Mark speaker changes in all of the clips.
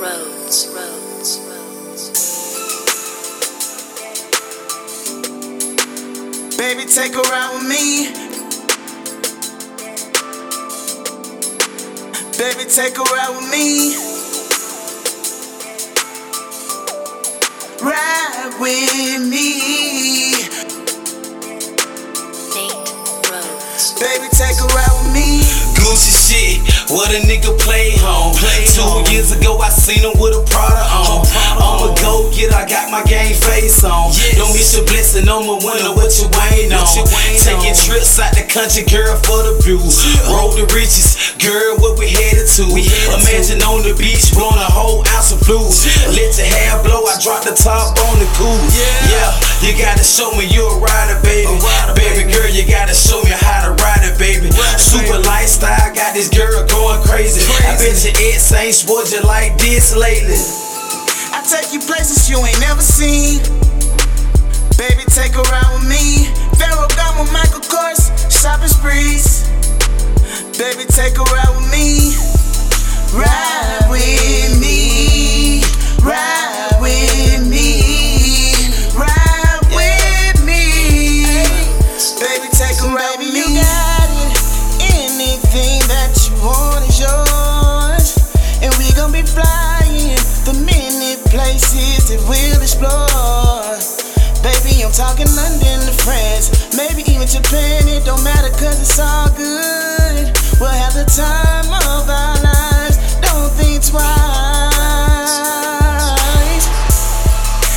Speaker 1: roads, roads, roads.
Speaker 2: Baby, take a ride with me. Baby, take a ride with me. Ride with me.
Speaker 1: Nick Roads.
Speaker 2: Baby, take a ride with me.
Speaker 3: Gucci shit, what a nigga play home. Play Two home. years ago, I seen him with a Prada on. I'm a go get, I got my game face on. Yes. Don't miss your blessing, I'm a winner, what you weighing on? You Taking on? trips out the country, girl, for the view. Roll the riches, girl, what we headed to. We headed to. Imagine on the beach, blowing a whole ounce of blue. Let your hair blow, I drop the top on the cool. Yeah. yeah, you gotta show me you a rider, baby. A rider, bet your ex ain't spoiled you like this lately.
Speaker 2: I take you places you ain't never seen. Baby, take a ride with me. Ferragamo, Michael Kors, shopping sprees. Baby, take a ride with me. Ride with me. Ride with me. Ride with me. Baby, take a ride with me. that you're it don't matter cause it's all good. We'll have the time of our lives, don't think twice.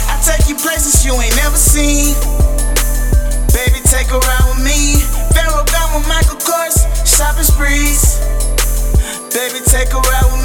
Speaker 2: I take you places you ain't never seen. Baby, take a ride with me. Ferragamo with Michael Kors, shopping sprees. Baby, take a ride with me.